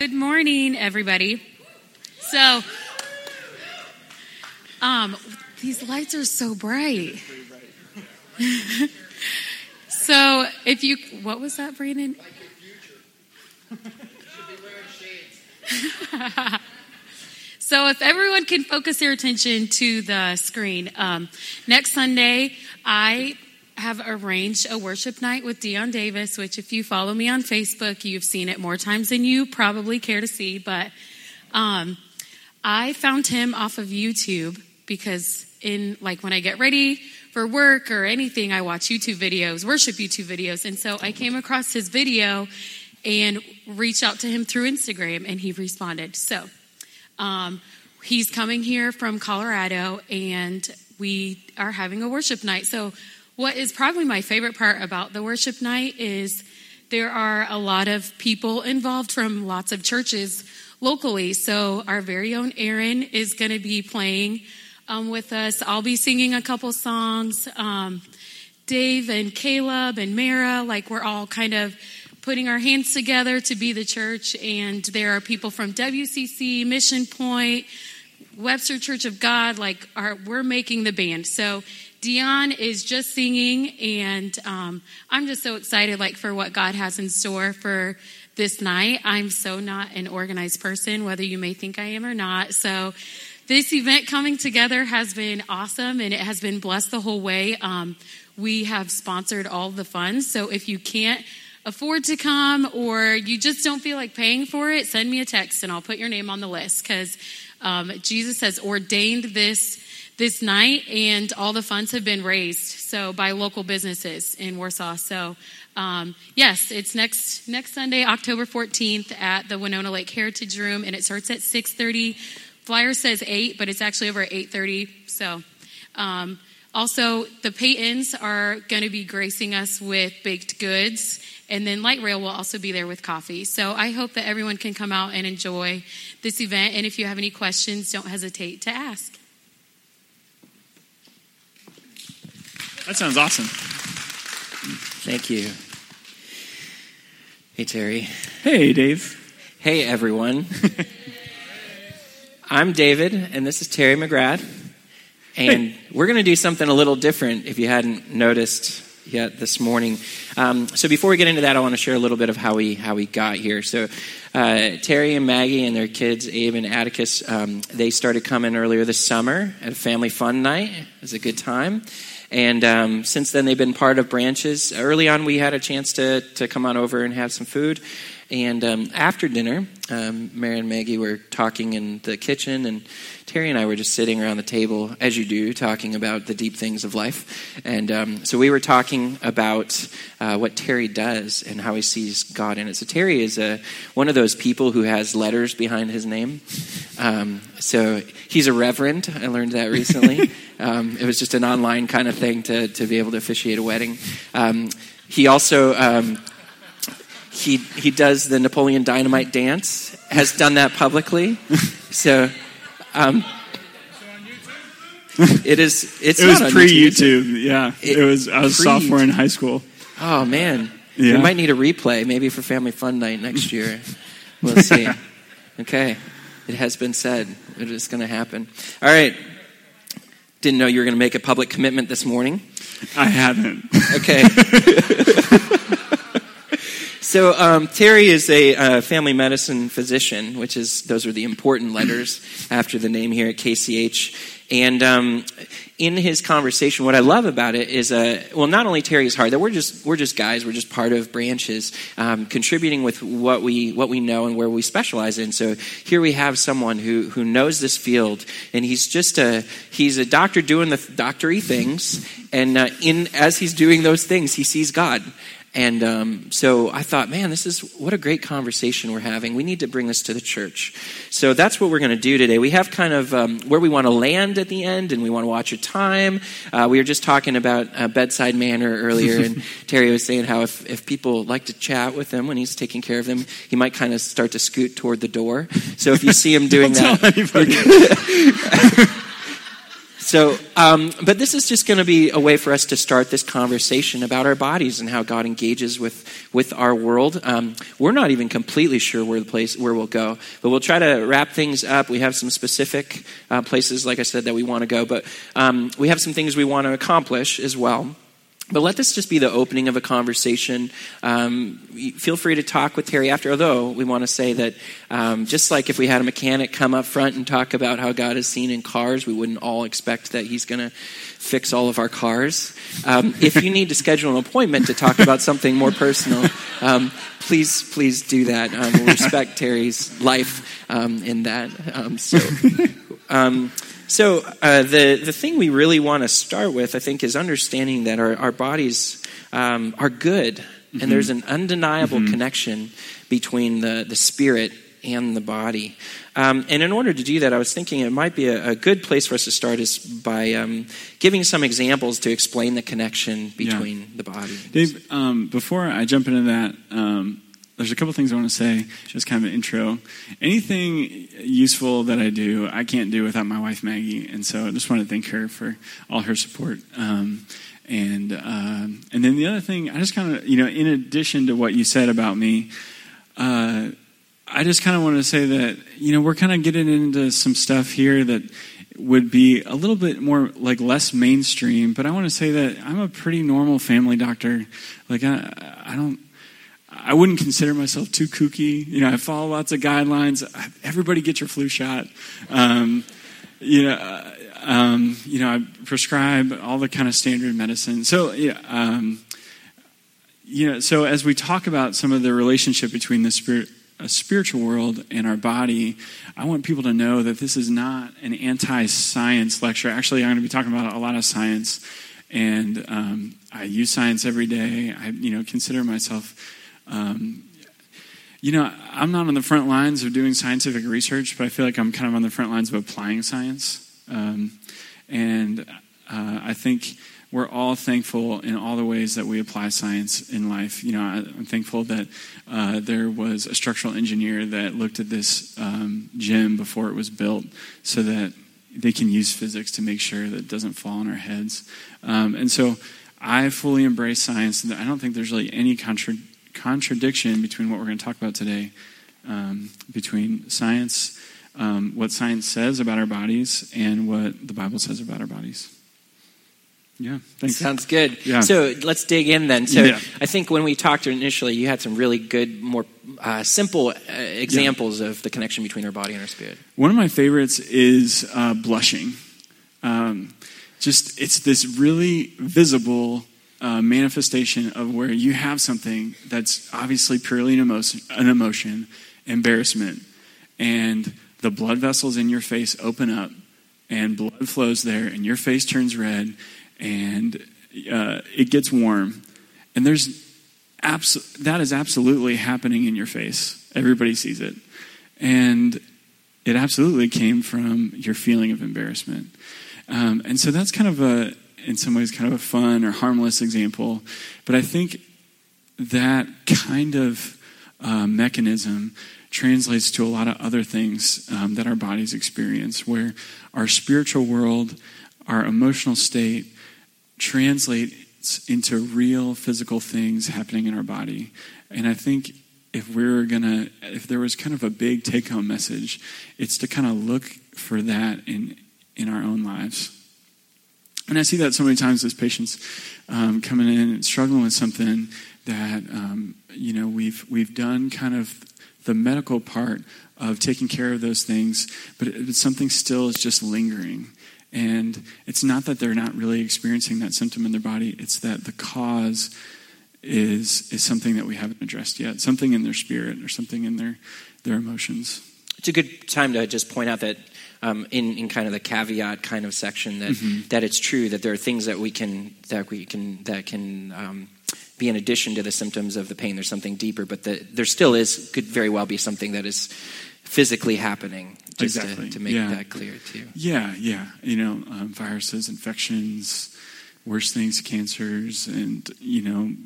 Good morning, everybody. So, um, these lights are so bright. so, if you, what was that, Brandon? so, if everyone can focus their attention to the screen, um, next Sunday, I have arranged a worship night with Dion Davis, which, if you follow me on Facebook, you've seen it more times than you probably care to see. But um, I found him off of YouTube because, in like when I get ready for work or anything, I watch YouTube videos, worship YouTube videos, and so I came across his video and reached out to him through Instagram, and he responded. So. Um, he's coming here from Colorado, and we are having a worship night. So what is probably my favorite part about the worship night is there are a lot of people involved from lots of churches locally. So our very own Aaron is going to be playing um, with us. I'll be singing a couple songs. Um, Dave and Caleb and Mara, like we're all kind of putting our hands together to be the church. And there are people from WCC, Mission Point, Webster Church of God. Like our, we're making the band. So Dion is just singing, and um, I'm just so excited, like for what God has in store for this night. I'm so not an organized person, whether you may think I am or not. So this event coming together has been awesome, and it has been blessed the whole way. Um, we have sponsored all the funds, so if you can't afford to come or you just don't feel like paying for it, send me a text and I'll put your name on the list because um, Jesus has ordained this this night, and all the funds have been raised so by local businesses in Warsaw. So um, yes, it's next next Sunday, October 14th, at the Winona Lake Heritage Room, and it starts at 6:30. Flyer says eight, but it's actually over at 8:30. So. Um, also, the Paytons are going to be gracing us with baked goods, and then Light Rail will also be there with coffee. So I hope that everyone can come out and enjoy this event. And if you have any questions, don't hesitate to ask. That sounds awesome. Thank you. Hey, Terry. Hey, Dave. Hey, everyone. I'm David, and this is Terry McGrath. And Hey. we're going to do something a little different if you hadn't noticed yet this morning. Um, so before we get into that, I want to share a little bit of how we how we got here. So uh, Terry and Maggie and their kids, Abe and Atticus, um, they started coming earlier this summer at a family fun night. It was a good time. And um, since then, they've been part of branches. Early on, we had a chance to, to come on over and have some food. And um, after dinner, um, Mary and Maggie were talking in the kitchen, and Terry and I were just sitting around the table, as you do, talking about the deep things of life. And um, so we were talking about uh, what Terry does and how he sees God in it. So Terry is a, one of those people who has letters behind his name. Um, so he's a reverend. I learned that recently. um, it was just an online kind of thing to, to be able to officiate a wedding. Um, he also um, he he does the Napoleon Dynamite dance. Has done that publicly. So. Um, it is. It's It was pre YouTube. Yeah, It- it, was. I was sophomore in high school. Oh man, Yeah. we might need a replay, maybe for Family Fun Night next year. we'll see. Okay, it has been said. It is going to happen. All right. Didn't know you were going to make a public commitment this morning. I haven't. Okay. so um, Terry is a uh, family medicine physician, which is those are the important letters after the name here at KCH. And um, in his conversation, what I love about it is, uh, well, not only Terry's heart that we're just we're just guys, we're just part of branches, um, contributing with what we what we know and where we specialize in. So here we have someone who who knows this field, and he's just a he's a doctor doing the doctory things, and uh, in as he's doing those things, he sees God. And um, so I thought, man, this is what a great conversation we're having. We need to bring this to the church. So that's what we're going to do today. We have kind of um, where we want to land at the end, and we want to watch a time. Uh, we were just talking about uh, bedside manner earlier, and Terry was saying how if, if people like to chat with him when he's taking care of them, he might kind of start to scoot toward the door. So if you see him doing that. So, um, but this is just going to be a way for us to start this conversation about our bodies and how God engages with with our world. Um, we're not even completely sure where the place where we'll go, but we'll try to wrap things up. We have some specific uh, places, like I said, that we want to go, but um, we have some things we want to accomplish as well. But let this just be the opening of a conversation. Um, feel free to talk with Terry after, although we want to say that um, just like if we had a mechanic come up front and talk about how God is seen in cars, we wouldn't all expect that he's going to fix all of our cars. Um, if you need to schedule an appointment to talk about something more personal, um, please, please do that. Um, we'll respect Terry's life um, in that. so. So, uh, the, the thing we really want to start with, I think, is understanding that our, our bodies um, are good. Mm-hmm. And there's an undeniable mm-hmm. connection between the, the spirit and the body. Um, and in order to do that, I was thinking it might be a, a good place for us to start is by um, giving some examples to explain the connection between yeah. the body. Dave, um, before I jump into that, um, there's a couple things I want to say, just kind of an intro. Anything useful that I do, I can't do without my wife Maggie, and so I just want to thank her for all her support. Um, and uh, and then the other thing, I just kind of you know, in addition to what you said about me, uh, I just kind of want to say that you know we're kind of getting into some stuff here that would be a little bit more like less mainstream, but I want to say that I'm a pretty normal family doctor. Like I, I don't I wouldn't consider myself too kooky. You know, I follow lots of guidelines. Everybody get your flu shot. Um, you know, uh, um, you know, I prescribe all the kind of standard medicine. So, yeah, um, you know, so as we talk about some of the relationship between the spirit, a spiritual world and our body, I want people to know that this is not an anti-science lecture. Actually, I'm going to be talking about a lot of science, and um, I use science every day. I, you know, consider myself um, you know, I'm not on the front lines of doing scientific research, but I feel like I'm kind of on the front lines of applying science. Um, and uh, I think we're all thankful in all the ways that we apply science in life. You know, I, am thankful that uh, there was a structural engineer that looked at this um, gym before it was built so that they can use physics to make sure that it doesn't fall on our heads. Um, and so I fully embrace science. I don't think there's really any contra- contradiction between what we're going to talk about today, um, between science, um, what science says about our bodies, and what the Bible says about our bodies. Yeah, thanks. Sounds good. Yeah. So let's dig in then. So yeah. I think when we talked initially, you had some really good, more uh, simple uh, examples yeah. of the connection between our body and our spirit. One of my favorites is uh, blushing. Um, just it's this really visible uh, manifestation of where you have something that's obviously purely an emotion, an emotion, embarrassment, and the blood vessels in your face open up, and blood flows there, and your face turns red, and uh, it gets warm, and there's abs- that is absolutely happening in your face. Everybody sees it, and it absolutely came from your feeling of embarrassment. Um, and so that's kind of a in some ways kind of a fun or harmless example. But I think that kind of uh, mechanism translates to a lot of other things um, that our bodies experience, where our spiritual world, our emotional state translates into real physical things happening in our body. And I think if we're gonna, if there was kind of a big take home message, it's to kind of look for that in, in our own lives. And I see that so many times as patients um, coming in and struggling with something that um, you know we've we've done kind of the medical part of taking care of those things, but it, something still is just lingering. And it's not that they're not really experiencing that symptom in their body; it's that the cause is is something that we haven't addressed yet, something in their spirit or something in their their emotions. It's a good time to just point out that um, in, in kind of the caveat kind of section that, mm-hmm. that it's true that there are things that we can that we can that can um, be in addition to the symptoms of the pain. There's something deeper, but the, there still is could very well be something that is physically happening. Just exactly. to, to make yeah. that clear too. Yeah, yeah. You know, um, viruses, infections, worse things, cancers, and you know,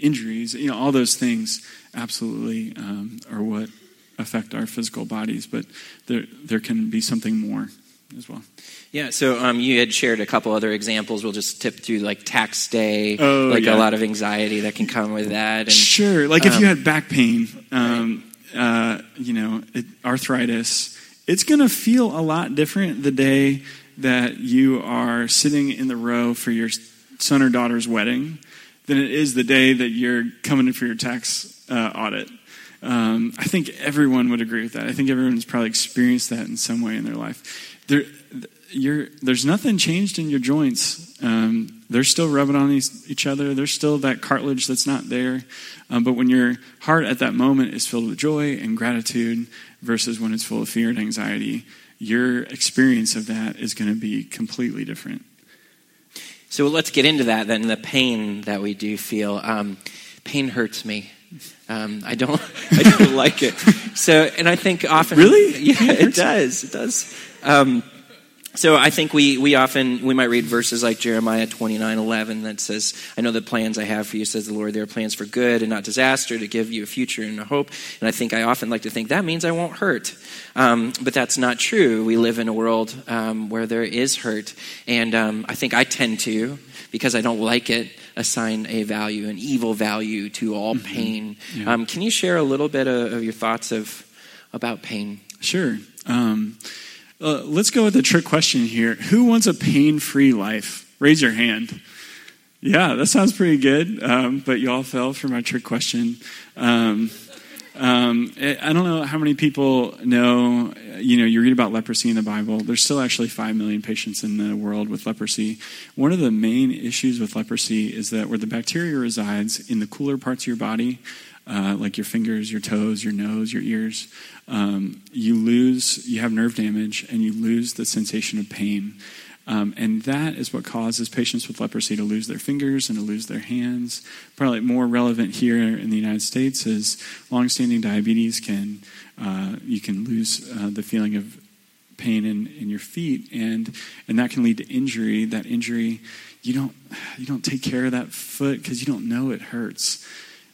injuries. You know, all those things absolutely um, are what affect our physical bodies, but there, there can be something more. as well. Yeah, so um, you had shared a couple other examples. We'll just tip through like tax day, Oh, like yeah. a lot of anxiety that can come with that. And Sure. Like if um, you had back pain, um, uh, you know, it, arthritis, it's going to feel a lot different the day that you are sitting in the row for your son or daughter's wedding than it is the day that you're coming in for your tax uh, audit. Um, I think everyone would agree with that. I think everyone's probably experienced that in some way in their life. There, there's nothing changed in your joints. Um, they're still rubbing on each, each other. There's still that cartilage that's not there. Um, but when your heart at that moment is filled with joy and gratitude versus when it's full of fear and anxiety, your experience of that is going to be completely different. So let's get into that then. The pain that we do feel. Um, pain hurts me. Um, I don't. I don't like it. So, and I think often. Really? Yeah, it does. It does. Um, so I think we, we often we might read verses like Jeremiah twenty nine eleven that says, "I know the plans I have for you," says the Lord. They are plans for good and not disaster, to give you a future and a hope. And I think I often like to think that means I won't hurt, um, but that's not true. We live in a world um, where there is hurt, and um, I think I tend to because I don't like it assign a value, an evil value to all pain. Yeah. Um, can you share a little bit of, of your thoughts of about pain? Sure. Um, uh, let's go with the trick question here. Who wants a pain free life? Raise your hand. Yeah, that sounds pretty good, um, but you all fell for my trick question. Um, um, I don't know how many people know, you know, you read about leprosy in the Bible. There's still actually 5 million patients in the world with leprosy. One of the main issues with leprosy is that where the bacteria resides in the cooler parts of your body, uh, like your fingers, your toes, your nose, your ears, um, you lose, you have nerve damage, and you lose the sensation of pain. Um, and that is what causes patients with leprosy to lose their fingers and to lose their hands. Probably more relevant here in the United States is longstanding diabetes can uh, you can lose uh, the feeling of pain in, in your feet, and and that can lead to injury. That injury, you don't you don't take care of that foot because you don't know it hurts.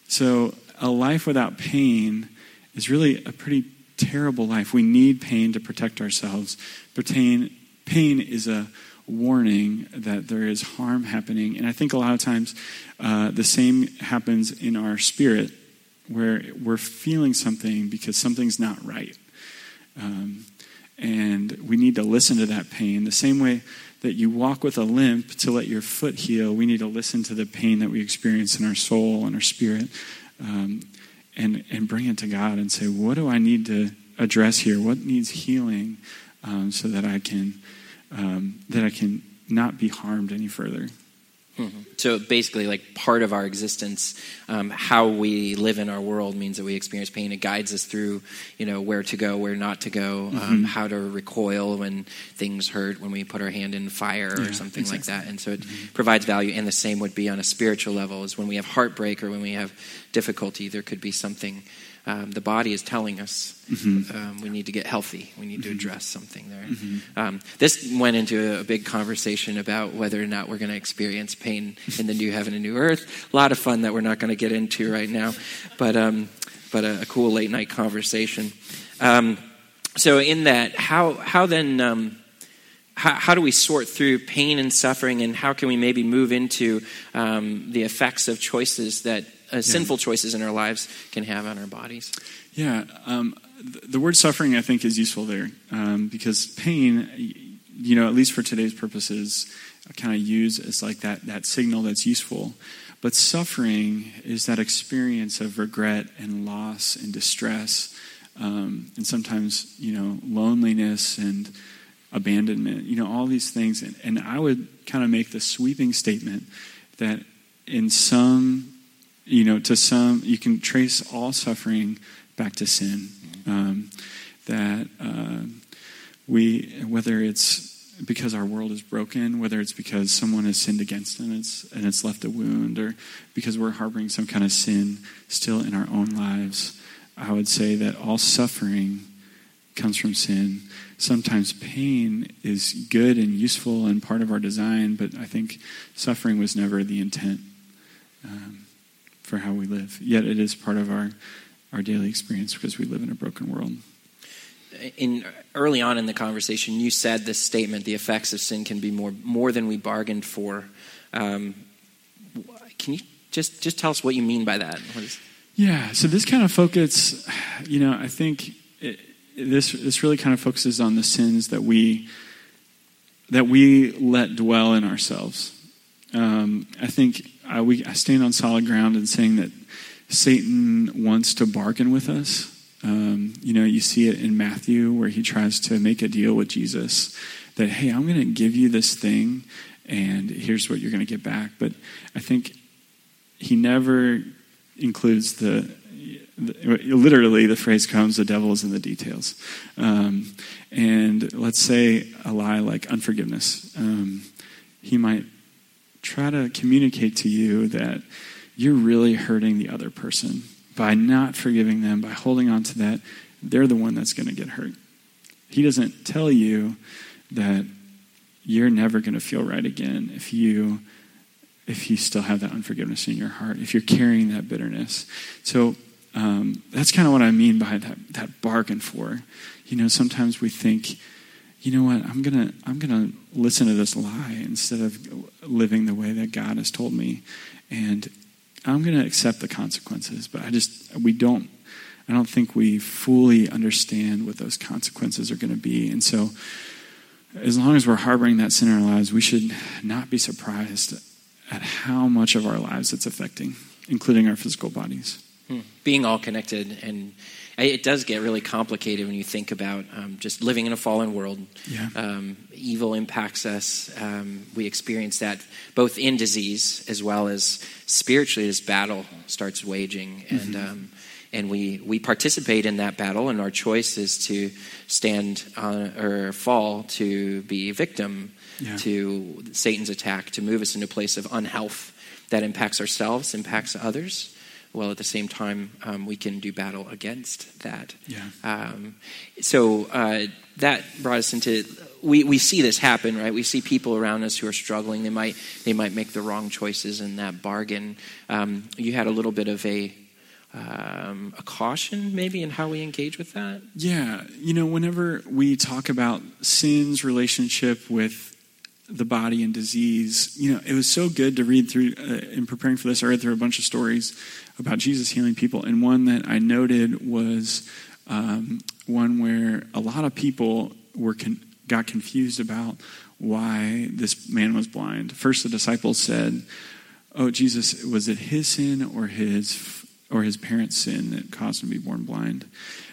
So a life without pain is really a pretty terrible life. We need pain to protect ourselves. Pain, pain is a warning that there is harm happening. And I think a lot of times uh, the same happens in our spirit, where we're feeling something because something's not right. Um, and we need to listen to that pain. The same way that you walk with a limp to let your foot heal, we need to listen to the pain that we experience in our soul and our spirit um, and, and bring it to God and say, what do I need to address here? What needs healing um, so that I can um, that I can not be harmed any further? So basically, like part of our existence, um, how we live in our world means that we experience pain. It guides us through, you know, where to go, where not to go, Mm-hmm. um, how to recoil when things hurt, when we put our hand in fire or Yeah, something like exactly. Mm-hmm. that. And so it provides value. And the same would be on a spiritual level, is when we have heartbreak or when we have difficulty, there could be something. Um, the body is telling us Mm-hmm. um, we need to get healthy. We need to address something there. Um, this went into a big conversation about whether or not we're going to experience pain in the new heaven and new earth. A lot of fun that we're not going to get into right now, but um, but a, a cool late night conversation. Um, so in that, how how then? Um, how, how do we sort through pain and suffering, and how can we maybe move into um, the effects of choices that uh, sinful choices in our lives can have on our bodies? Yeah, um, th- the word suffering I think is useful there um, because pain, you know, at least for today's purposes, I kind of use as like that that signal that's useful. But suffering is that experience of regret and loss and distress, um, and sometimes you know loneliness and abandonment. You know all these things, and, and I would kind of make the sweeping statement that in some you know, to some, you can trace all suffering back to sin. Um, that uh, we, whether it's because our world is broken, whether it's because someone has sinned against us and it's, and it's left a wound, or because we're harboring some kind of sin still in our own lives, I would say that all suffering comes from sin. Sometimes pain is good and useful and part of our design, but I think suffering was never the intent. Um, for how we live. Yet it is part of our, our daily experience because we live in a broken world. in early on in the conversation, you said this statement: the effects of sin can be more more than we bargained for. Um, can you just just tell us what you mean by that? yeah, so this kind of focus, you know, I think it, this this really kind of focuses on the sins that we that we let dwell in ourselves. Um, I think I, we, I stand on solid ground in saying that Satan wants to bargain with us. Um, you know, you see it in Matthew where he tries to make a deal with Jesus that, hey, I'm going to give you this thing, and here's what you're going to get back. But I think he never includes the, the literally, the phrase comes, the devil is in the details. Um, and let's say a lie like unforgiveness. Um, he might try to communicate to you that you're really hurting the other person by not forgiving them, by holding on to that. They're the one that's going to get hurt. He doesn't tell you that you're never going to feel right again if you if you still have that unforgiveness in your heart, if you're carrying that bitterness. So um, that's kind of what I mean by that, that bargain for. You know, sometimes we think, you know what, I'm gonna I'm gonna listen to this lie instead of living the way that God has told me. And I'm gonna accept the consequences, but I just we don't I don't think we fully understand what those consequences are gonna be. And so as long as we're harboring that sin in our lives, we should not be surprised at how much of our lives it's affecting, including our physical bodies. Hmm. Being all connected and it does get really complicated when you think about um, just living in a fallen world. Yeah. Um, evil impacts us. Um, we experience that both in disease as well as spiritually as battle starts waging. And, mm-hmm. Um, and we, we participate in that battle, and our choice is to stand on, or fall to be victim yeah. to Satan's attack, to move us into a place of unhealth that impacts ourselves, impacts others while at the same time um, we can do battle against that. Yeah. Um, so uh, that brought us into we, we see this happen, right? We see people around us who are struggling. They might they might make the wrong choices in that bargain. Um, you had a little bit of a um, a caution maybe in how we engage with that. Yeah, you know, whenever we talk about sin's relationship with the body and disease. You know, it was so good to read through uh, in preparing for this. I read through a bunch of stories about Jesus healing people, and one that I noted was um, one where a lot of people were con- got confused about why this man was blind. First, the disciples said, "Oh, Jesus, was it his sin or his or his parents' sin that caused him to be born blind?"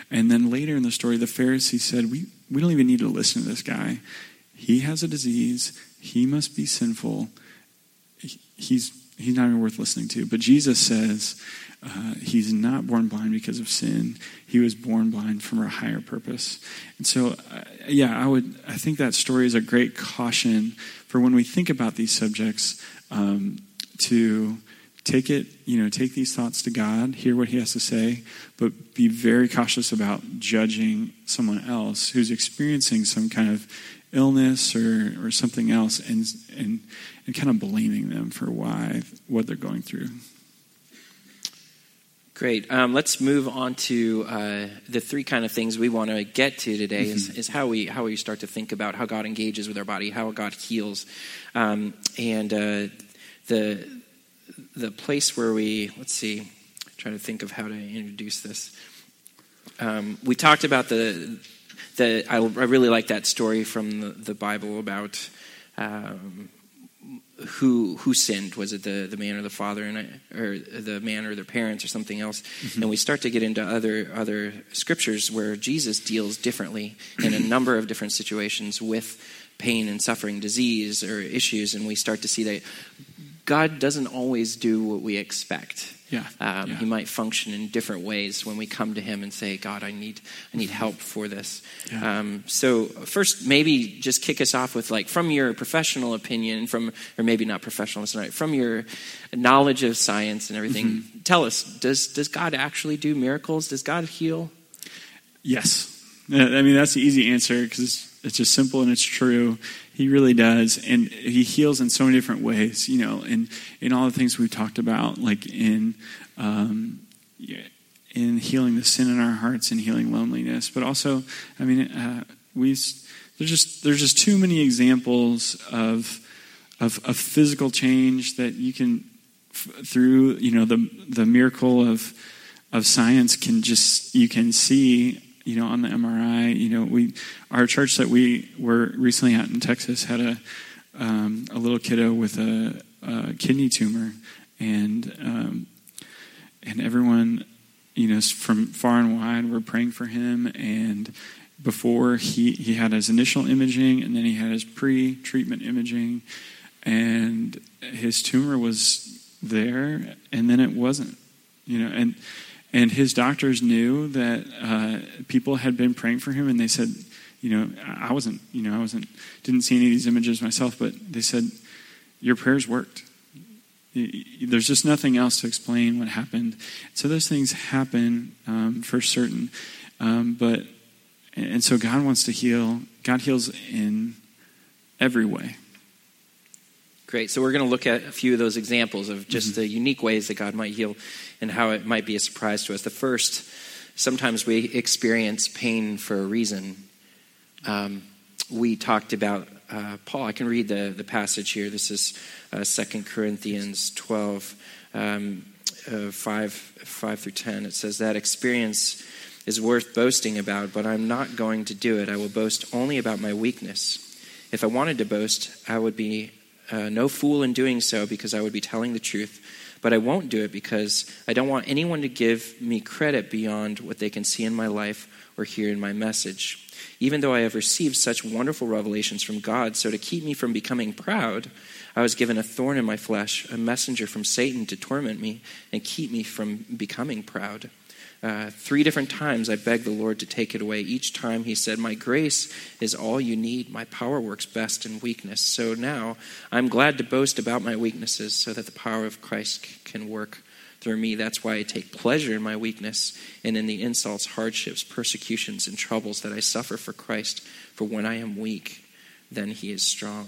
And then later in the story, the Pharisees said, "We we don't even need to listen to this guy." He has a disease. He must be sinful. He's, he's not even worth listening to. But Jesus says uh, he's not born blind because of sin. He was born blind from a higher purpose. And so, uh, yeah, I would. I think that story is a great caution for when we think about these subjects um, to take it, you know, take these thoughts to God, hear what He has to say, but be very cautious about judging someone else who's experiencing some kind of illness or, or something else and, and, and kind of blaming them for why, what they're going through. Great. Um, let's move on to uh, the three kind of things we want to get to today mm-hmm. is, is, how we how we start to think about how God engages with our body, how God heals, um, and uh, the the place where we let's see, trying to think of how to introduce this. Um, we talked about the the, I, I really like that story from the, the Bible about um, who who sinned. Was it the, the man or the father, and or the man or their parents, or something else? Mm-hmm. And we start to get into other other scriptures where Jesus deals differently in a number of different situations with pain and suffering, disease, or issues, and we start to see that God doesn't always do what we expect. Yeah. Um, yeah. He might function in different ways when we come to Him and say, "God, I need, I need help for this." Yeah. Um, so, first, maybe just kick us off with like, from your professional opinion, from or maybe not professional, right, from your knowledge of science and everything. Mm-hmm. Tell us, does does God actually do miracles? Does God heal? Yes. I mean, that's the easy answer because it's just simple and it's true. He really does. And he heals in so many different ways, you know, in, in all the things we've talked about, like in, um, in healing the sin in our hearts and healing loneliness. But also, I mean, uh, we there's just there's just too many examples of of, of physical change that you can through you know the the miracle of of science can just you can see you know on the MRI you know we our church that we were recently at in Texas had a um, a little kiddo with a, a kidney tumor and um, and everyone you know from far and wide were praying for him and before he he had his initial imaging and then he had his pre-treatment imaging and his tumor was there, and then it wasn't. You know, and and his doctors knew that uh, people had been praying for him, and they said, you know, I wasn't, you know, I wasn't, didn't see any of these images myself, but they said, your prayers worked. There's just nothing else to explain what happened. So those things happen um, for certain, um, but and so God wants to heal. God heals in every way. Great. So we're going to look at a few of those examples of just mm-hmm. the unique ways that God might heal and how it might be a surprise to us. The first, sometimes we experience pain for a reason. Um, we talked about uh, Paul. I can read the, the passage here. This is uh, 2 Corinthians 12, um, uh, 5, 5 through 10. It says, That experience is worth boasting about, but I'm not going to do it. I will boast only about my weakness. If I wanted to boast, I would be uh, no fool in doing so because I would be telling the truth. But I won't do it because I don't want anyone to give me credit beyond what they can see in my life or hear in my message. Even though I have received such wonderful revelations from God, so to keep me from becoming proud, I was given a thorn in my flesh, a messenger from Satan to torment me and keep me from becoming proud. Uh, three different times I begged the Lord to take it away. Each time he said, My grace is all you need. My power works best in weakness. So now I'm glad to boast about my weaknesses so that the power of Christ can work through me. That's why I take pleasure in my weakness and in the insults, hardships, persecutions, and troubles that I suffer for Christ. For when I am weak, then he is strong.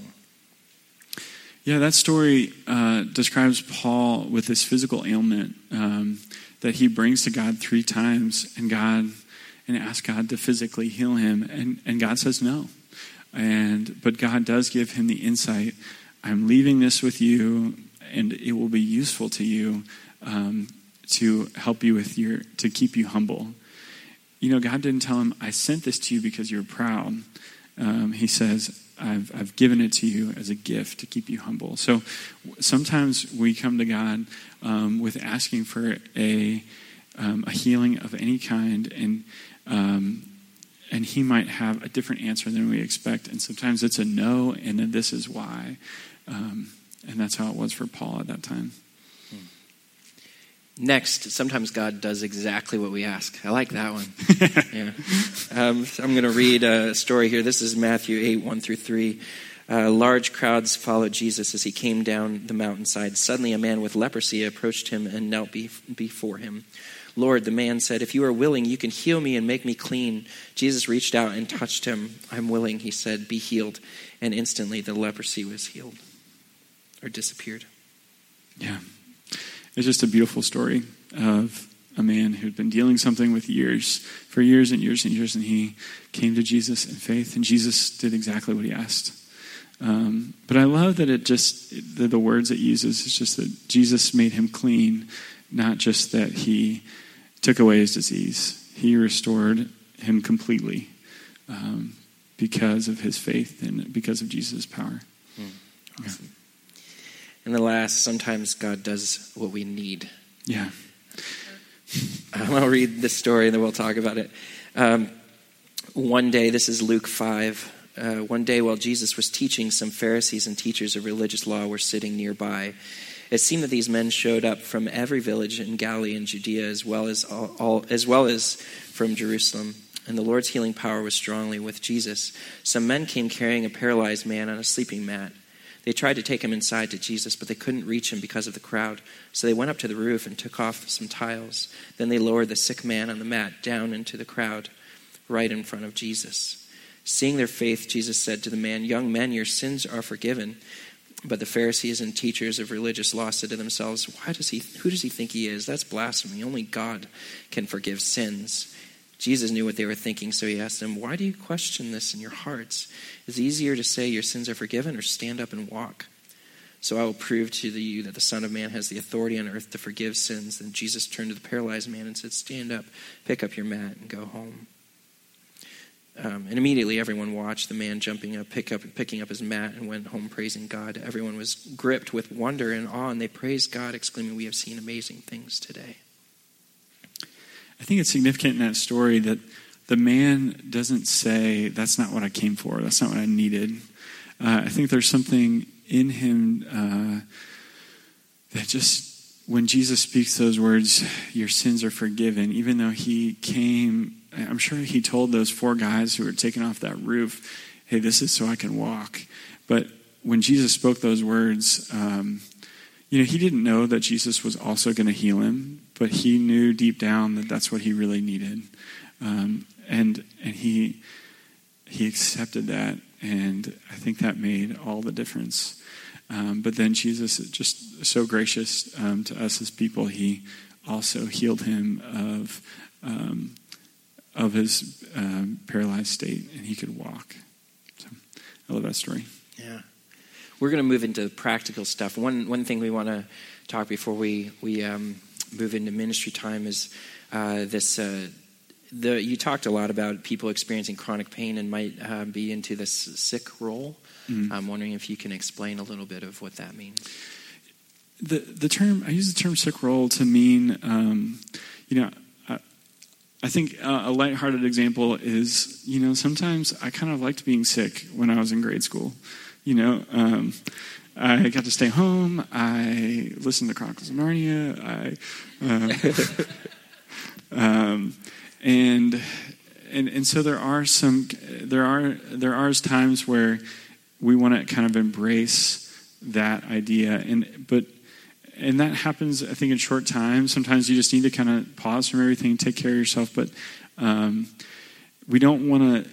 Yeah, that story uh, describes Paul with this physical ailment. Um, that he brings to God three times and God and asks God to physically heal him and, and God says no. And but God does give him the insight. I'm leaving this with you and it will be useful to you um, to help you with your to keep you humble. You know, God didn't tell him, I sent this to you because you're proud. Um, he says, I've, I've given it to you as a gift to keep you humble. So sometimes we come to God um, with asking for a, um, a healing of any kind, and, um, and He might have a different answer than we expect. And sometimes it's a no, and then this is why. Um, and that's how it was for Paul at that time. Next, sometimes God does exactly what we ask. I like that one. yeah. Um, I'm going to read a story here. This is Matthew 8, 1 through 3. Uh, large crowds followed Jesus as he came down the mountainside. Suddenly, a man with leprosy approached him and knelt be- before him. Lord, the man said, If you are willing, you can heal me and make me clean. Jesus reached out and touched him. I'm willing, he said, be healed. And instantly the leprosy was healed or disappeared. Yeah. It's just a beautiful story of a man who'd been dealing something with years, for years and years and years, and he came to Jesus in faith, and Jesus did exactly what he asked. Um, but I love that it just, the, the words it uses is just that Jesus made him clean, not just that he took away his disease. He restored him completely um, because of his faith and because of Jesus' power. Mm, awesome. And the last, sometimes God does what we need. Yeah. I'll read this story and then we'll talk about it. Um, one day, this is Luke 5. Uh, one day, while Jesus was teaching, some Pharisees and teachers of religious law were sitting nearby. It seemed that these men showed up from every village in Galilee and Judea, as well as all, all, as well as from Jerusalem. And the Lord's healing power was strongly with Jesus. Some men came carrying a paralyzed man on a sleeping mat. They tried to take him inside to Jesus, but they couldn't reach him because of the crowd. So they went up to the roof and took off some tiles. Then they lowered the sick man on the mat down into the crowd, right in front of Jesus. Seeing their faith, Jesus said to the man, Young men, your sins are forgiven. But the Pharisees and teachers of religious law said to themselves, Why does he, Who does he think he is? That's blasphemy. Only God can forgive sins. Jesus knew what they were thinking, so he asked them, Why do you question this in your hearts? Is it easier to say your sins are forgiven or stand up and walk? So I will prove to you that the Son of Man has the authority on earth to forgive sins. Then Jesus turned to the paralyzed man and said, Stand up, pick up your mat, and go home. Um, and immediately everyone watched the man jumping up, pick up, picking up his mat, and went home praising God. Everyone was gripped with wonder and awe, and they praised God, exclaiming, We have seen amazing things today. I think it's significant in that story that the man doesn't say, That's not what I came for, that's not what I needed. Uh, I think there's something in him uh, that just, when Jesus speaks those words, Your sins are forgiven, even though he came, I'm sure he told those four guys who were taken off that roof, Hey, this is so I can walk. But when Jesus spoke those words, um, you know, he didn't know that Jesus was also going to heal him, but he knew deep down that that's what he really needed, um, and and he he accepted that, and I think that made all the difference. Um, but then Jesus just so gracious um, to us as people. He also healed him of um, of his um, paralyzed state, and he could walk. So I love that story. Yeah we're going to move into practical stuff. One one thing we want to talk before we we um, move into ministry time is uh, this. Uh, the, you talked a lot about people experiencing chronic pain and might uh, be into this sick role. Mm-hmm. I'm wondering if you can explain a little bit of what that means. The the term I use the term sick role to mean, um, you know, I, I think a lighthearted example is, you know, sometimes I kind of liked being sick when I was in grade school. You know, um, I got to stay home. I listened to Chronicles of Narnia. I, uh, um, and and and so there are some there are there are times where we want to kind of embrace that idea, and but and that happens I think in short time. Sometimes you just need to kind of pause from everything, take care of yourself, but um, we don't want to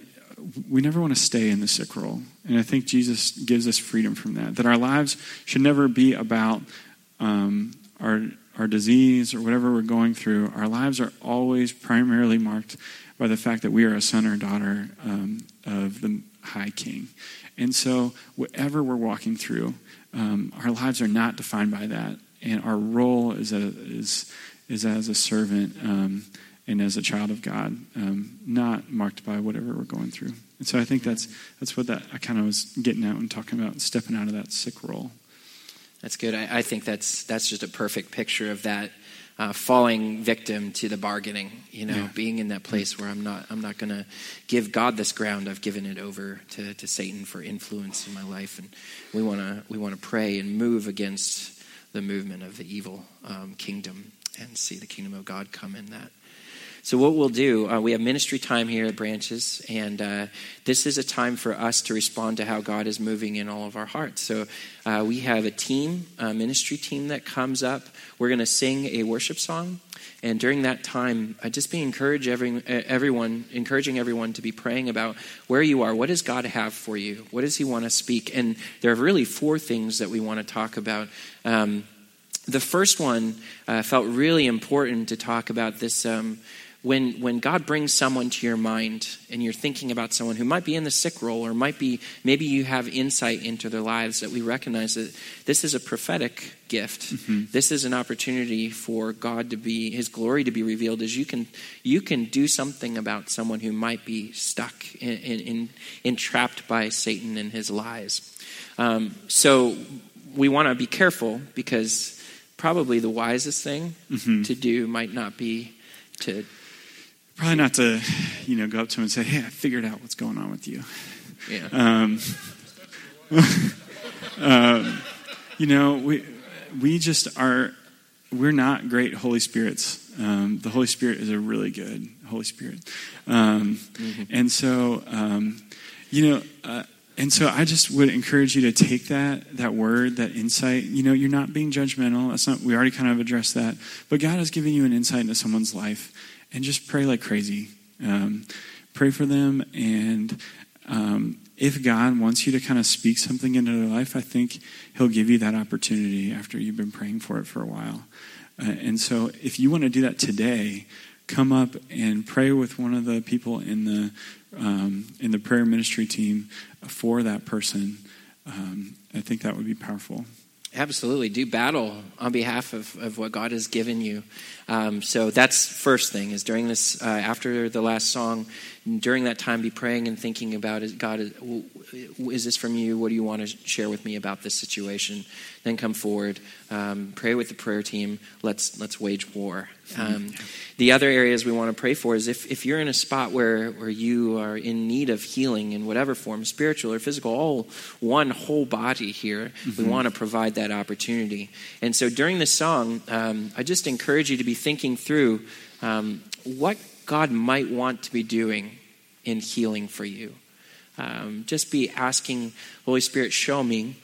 we never want to stay in the sick role. And I think Jesus gives us freedom from that. That our lives should never be about um, our, our disease or whatever we're going through. Our lives are always primarily marked by the fact that we are a son or daughter um, of the High King. And so, whatever we're walking through, um, our lives are not defined by that. And our role is, a, is, is as a servant um, and as a child of God, um, not marked by whatever we're going through. And so I think that's that's what that I kind of was getting at when talking about stepping out of that sick role. That's good. I, I think that's that's just a perfect picture of that uh, falling victim to the bargaining. You know, yeah. being in that place where I'm not I'm not going to give God this ground. I've given it over to, to Satan for influence in my life, and we want to we want to pray and move against the movement of the evil um, kingdom and see the kingdom of God come in that. So, what we'll do, uh, we have ministry time here at Branches, and uh, this is a time for us to respond to how God is moving in all of our hearts. So, uh, we have a team, a ministry team that comes up. We're going to sing a worship song. And during that time, I just be encourage every, everyone, encouraging everyone to be praying about where you are. What does God have for you? What does He want to speak? And there are really four things that we want to talk about. Um, the first one uh, felt really important to talk about this. Um, when, when God brings someone to your mind and you're thinking about someone who might be in the sick role or might be, maybe you have insight into their lives, that we recognize that this is a prophetic gift. Mm-hmm. This is an opportunity for God to be, His glory to be revealed as you can, you can do something about someone who might be stuck, in, in, in entrapped by Satan and his lies. Um, so we want to be careful because probably the wisest thing mm-hmm. to do might not be to probably not to, you know, go up to him and say, "Hey, I figured out what's going on with you." Yeah. Um, um, you know, we we just are. We're not great Holy Spirits. Um, the Holy Spirit is a really good Holy Spirit, um, mm-hmm. and so um, you know. Uh, and so I just would encourage you to take that that word, that insight. You know, you're not being judgmental. That's not. We already kind of addressed that. But God has given you an insight into someone's life, and just pray like crazy. Um, pray for them and um, if God wants you to kind of speak something into their life, I think He'll give you that opportunity after you've been praying for it for a while. Uh, and so, if you want to do that today, come up and pray with one of the people in the um, in the prayer ministry team for that person. Um, I think that would be powerful. Absolutely. Do battle on behalf of, of what God has given you. Um, so that's first thing is during this, uh, after the last song, during that time, be praying and thinking about it. God, is this from you? What do you want to share with me about this situation? Then come forward, um, pray with the prayer team. Let's let's wage war. Um, the other areas we want to pray for is if, if you're in a spot where, where you are in need of healing in whatever form, spiritual or physical, all one whole body here, mm-hmm. we want to provide that opportunity. And so during this song, um, I just encourage you to be thinking through um, what God might want to be doing in healing for you. Um, just be asking, Holy Spirit, show me.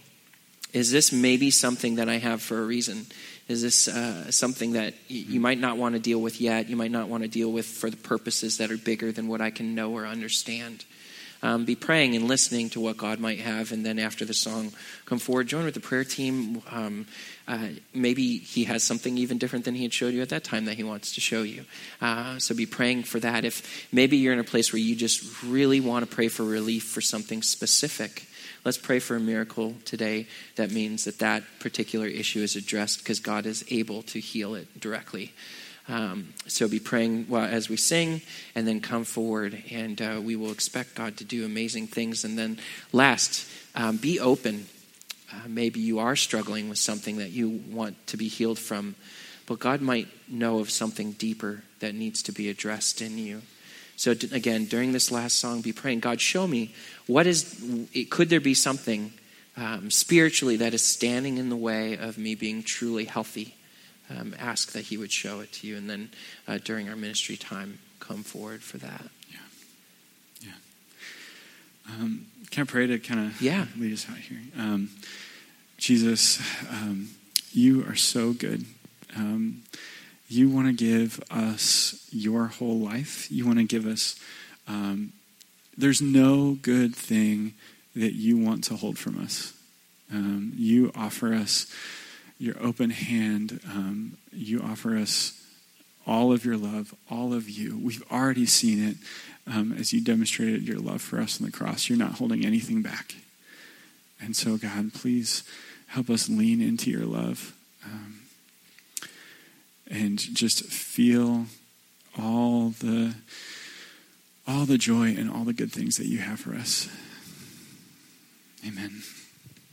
Is this maybe something that I have for a reason? Is this uh, something that y- you might not want to deal with yet? You might not want to deal with for the purposes that are bigger than what I can know or understand. Um, be praying and listening to what God might have, and then after the song, come forward, join with the prayer team. Um, uh, maybe He has something even different than He had showed you at that time that He wants to show you. Uh, so be praying for that. If maybe you're in a place where you just really want to pray for relief for something specific, let's pray for a miracle today that means that that particular issue is addressed because God is able to heal it directly. Um, so be praying well, as we sing, and then come forward, and uh, we will expect God to do amazing things. And then, last, um, be open. Uh, maybe you are struggling with something that you want to be healed from, but God might know of something deeper that needs to be addressed in you. So again, during this last song, be praying, God, show me what is. Could there be something um, spiritually that is standing in the way of me being truly healthy? Um, ask that He would show it to you. And then uh, during our ministry time, come forward for that. Yeah. Yeah. Um, can I pray to kind of yeah. lead us out here? Um, Jesus, um, you are so good. Um, you want to give us your whole life. You want to give us. Um, there's no good thing that you want to hold from us. you offer us your open hand. Um, you offer us all of your love, all of you. We've already seen it um, as you demonstrated your love for us on the cross. You're not holding anything back. And so, God, please help us lean into your love um, and just feel all the all the joy and all the good things that you have for us. Amen.